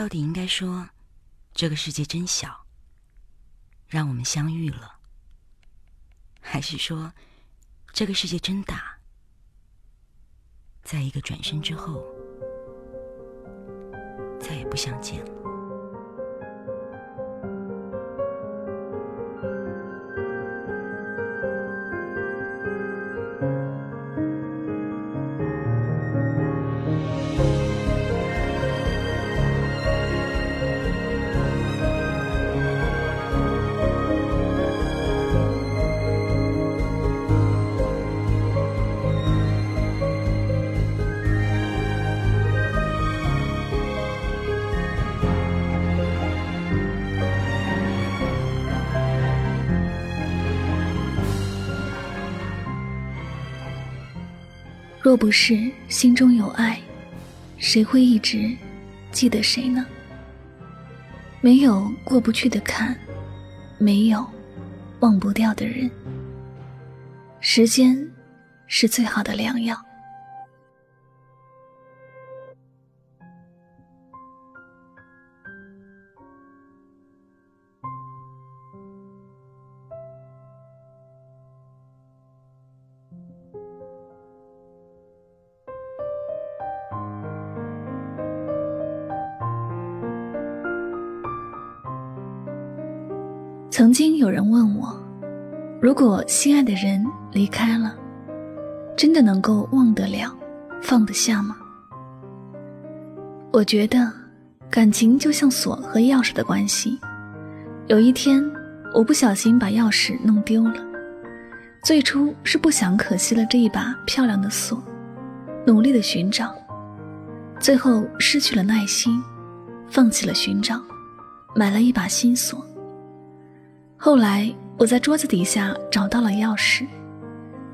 到底应该说，这个世界真小，让我们相遇了，还是说，这个世界真大，在一个转身之后，再也不相见了？若不是心中有爱，谁会一直记得谁呢？没有过不去的坎，没有忘不掉的人。时间是最好的良药。曾经有人问我，如果心爱的人离开了，真的能够忘得了、放得下吗？我觉得，感情就像锁和钥匙的关系。有一天，我不小心把钥匙弄丢了，最初是不想可惜了这一把漂亮的锁，努力的寻找，最后失去了耐心，放弃了寻找，买了一把新锁。后来我在桌子底下找到了钥匙，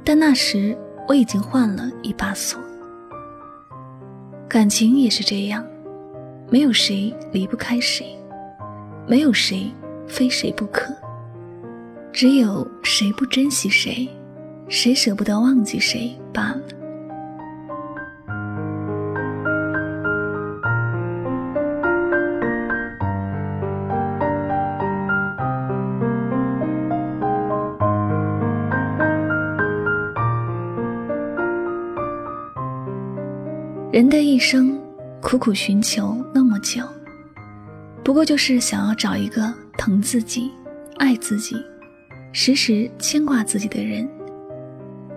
但那时我已经换了一把锁。感情也是这样，没有谁离不开谁，没有谁非谁不可，只有谁不珍惜谁，谁舍不得忘记谁罢了。人的一生苦苦寻求那么久，不过就是想要找一个疼自己、爱自己、时时牵挂自己的人，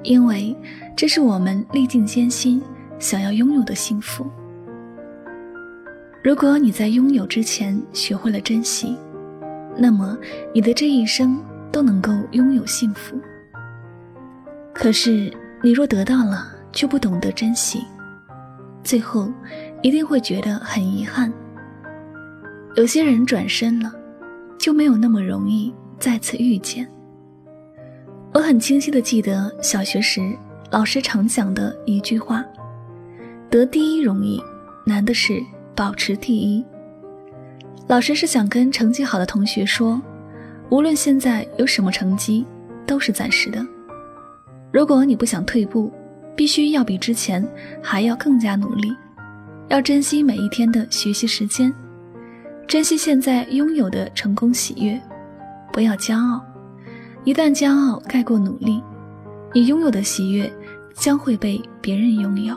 因为这是我们历尽艰辛想要拥有的幸福。如果你在拥有之前学会了珍惜，那么你的这一生都能够拥有幸福。可是你若得到了却不懂得珍惜，最后，一定会觉得很遗憾。有些人转身了，就没有那么容易再次遇见。我很清晰的记得小学时老师常讲的一句话：“得第一容易，难的是保持第一。”老师是想跟成绩好的同学说，无论现在有什么成绩，都是暂时的。如果你不想退步。必须要比之前还要更加努力，要珍惜每一天的学习时间，珍惜现在拥有的成功喜悦，不要骄傲。一旦骄傲盖过努力，你拥有的喜悦将会被别人拥有。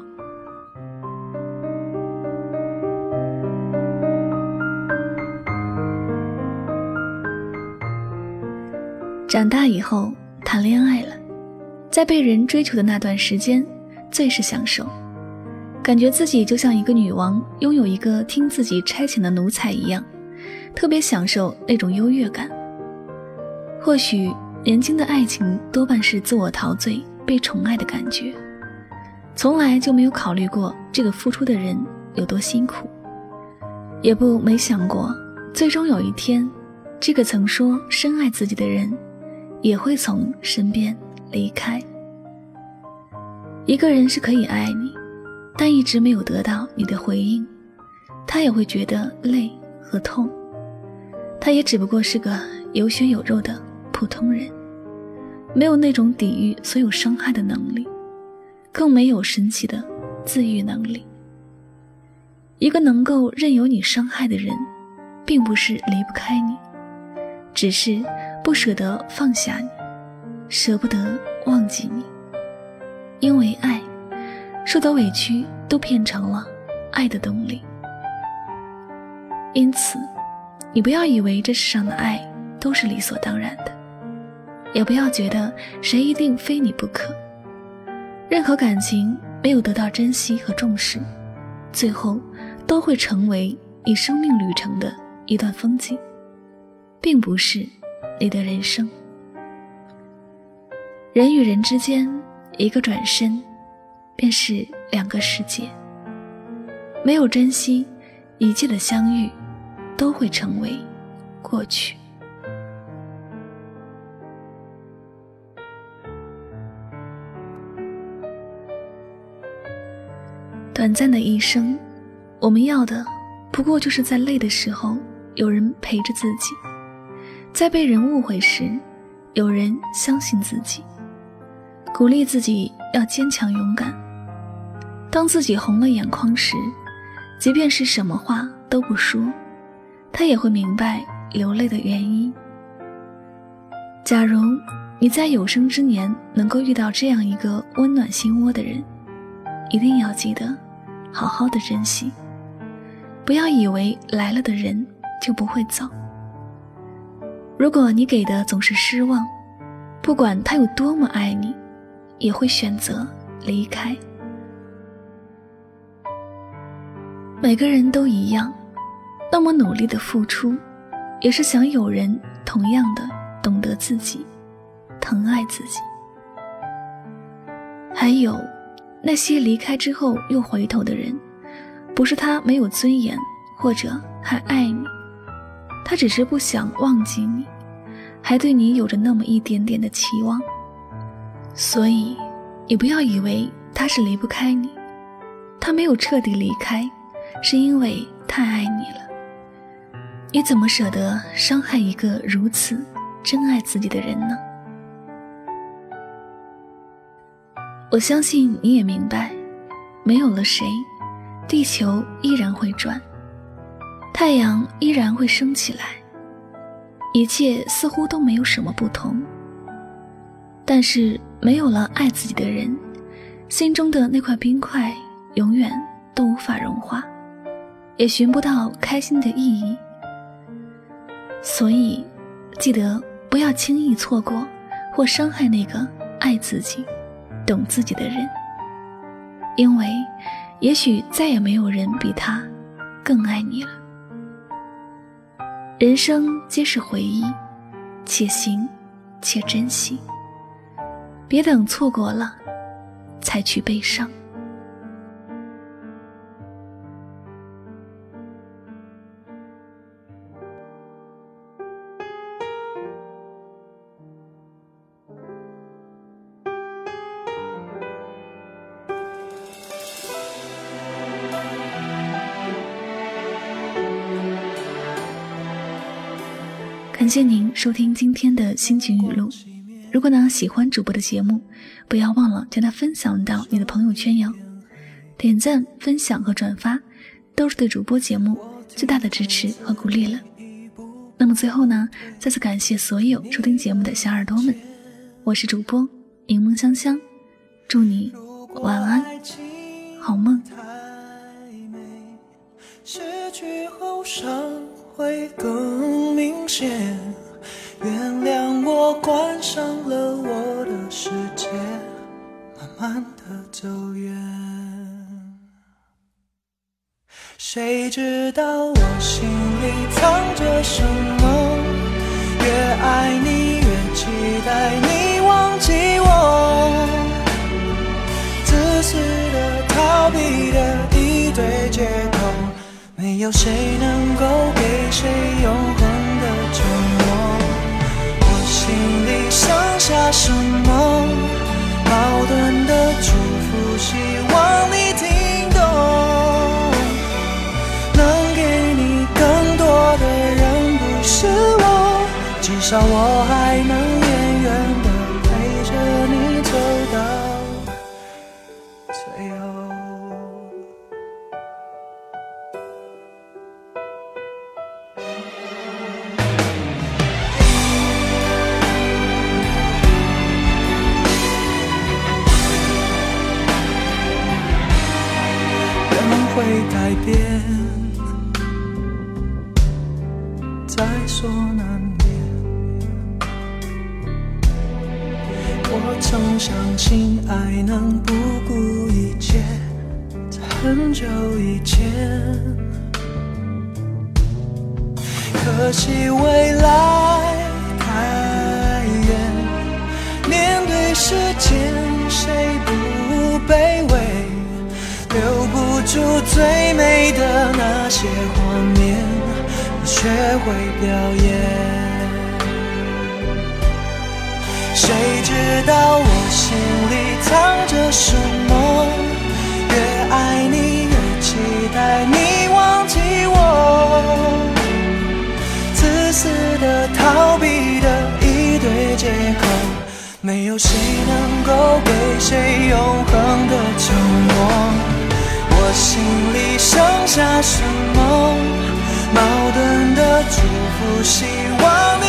长大以后谈恋爱了。在被人追求的那段时间，最是享受，感觉自己就像一个女王，拥有一个听自己差遣的奴才一样，特别享受那种优越感。或许年轻的爱情多半是自我陶醉、被宠爱的感觉，从来就没有考虑过这个付出的人有多辛苦，也不没想过，最终有一天，这个曾说深爱自己的人，也会从身边。离开一个人是可以爱你，但一直没有得到你的回应，他也会觉得累和痛。他也只不过是个有血有肉的普通人，没有那种抵御所有伤害的能力，更没有神奇的自愈能力。一个能够任由你伤害的人，并不是离不开你，只是不舍得放下你，舍不得忘记你。因为爱，受到委屈都变成了爱的动力。因此，你不要以为这世上的爱都是理所当然的，也不要觉得谁一定非你不可。任何感情没有得到珍惜和重视，最后都会成为你生命旅程的一段风景，并不是你的人生。人与人之间，一个转身，便是两个世界。没有珍惜，一切的相遇。都会成为过去。短暂的一生，我们要的不过就是在累的时候有人陪着自己，在被人误会时有人相信自己，鼓励自己要坚强勇敢。当自己红了眼眶时，即便是什么话都不说。他也会明白流泪的原因。假如你在有生之年能够遇到这样一个温暖心窝的人，一定要记得好好的珍惜，不要以为来了的人就不会走。如果你给的总是失望，不管他有多么爱你，也会选择离开。每个人都一样。那么努力的付出，也是想有人同样的懂得自己，疼爱自己。还有那些离开之后又回头的人，不是他没有尊严，或者还爱你，他只是不想忘记你，还对你有着那么一点点的期望。所以，你不要以为他是离不开你，他没有彻底离开，是因为太爱你了。你怎么舍得伤害一个如此真爱自己的人呢？我相信你也明白，没有了谁，地球依然会转，太阳依然会升起来，一切似乎都没有什么不同。但是没有了爱自己的人，心中的那块冰块永远都无法融化，也寻不到开心的意义。所以，记得不要轻易错过或伤害那个爱自己、懂自己的人，因为也许再也没有人比他更爱你了。人生皆是回忆，且行且珍惜，别等错过了才去悲伤。感谢您收听今天的心情语录。如果呢喜欢主播的节目，不要忘了将它分享到你的朋友圈哟。点赞、分享和转发，都是对主播节目最大的支持和鼓励了。那么最后呢，再次感谢所有收听节目的小耳朵们，我是主播柠檬香香，祝你晚安，好梦。失去后会更明显。原谅我关上了我的世界，慢慢的走远。谁知道我心里藏着什么？越爱你越期待你忘记我，自私的逃避的一堆借口。没有谁能够给谁永里剩下什么？矛盾的祝福，希望你听懂。能给你更多的人不是我，至少我还能会改变在所难免。我曾相信爱能不顾一切在很久以前可惜未来太远面对世界住最美的那些画面，学会表演。谁知道我心里藏着什么？越爱你越期待你忘记我，自私的逃避的一堆借口，没有谁能够给谁永恒的承诺。心里剩下什么？矛盾的祝福，希望你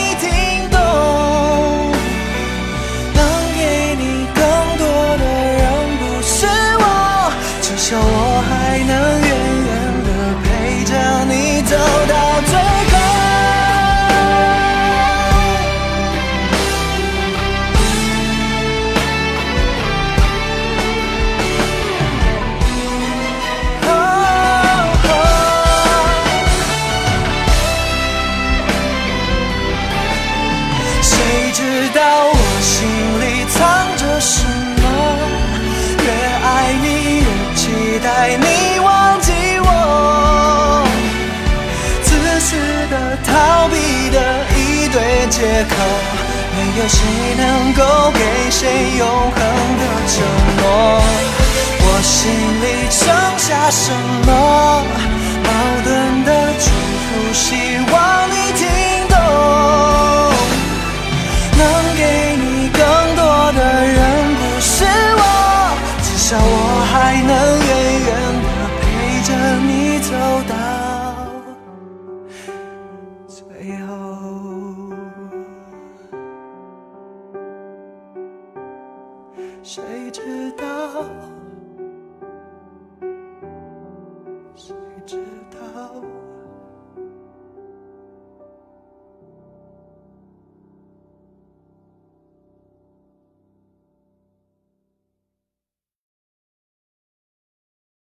有谁能够给谁永恒的承诺。我心里剩下什么？矛盾的祝福，希望你听懂。能给你更多的人不是我，至少我还能远远的陪着你走到最后。谁知道？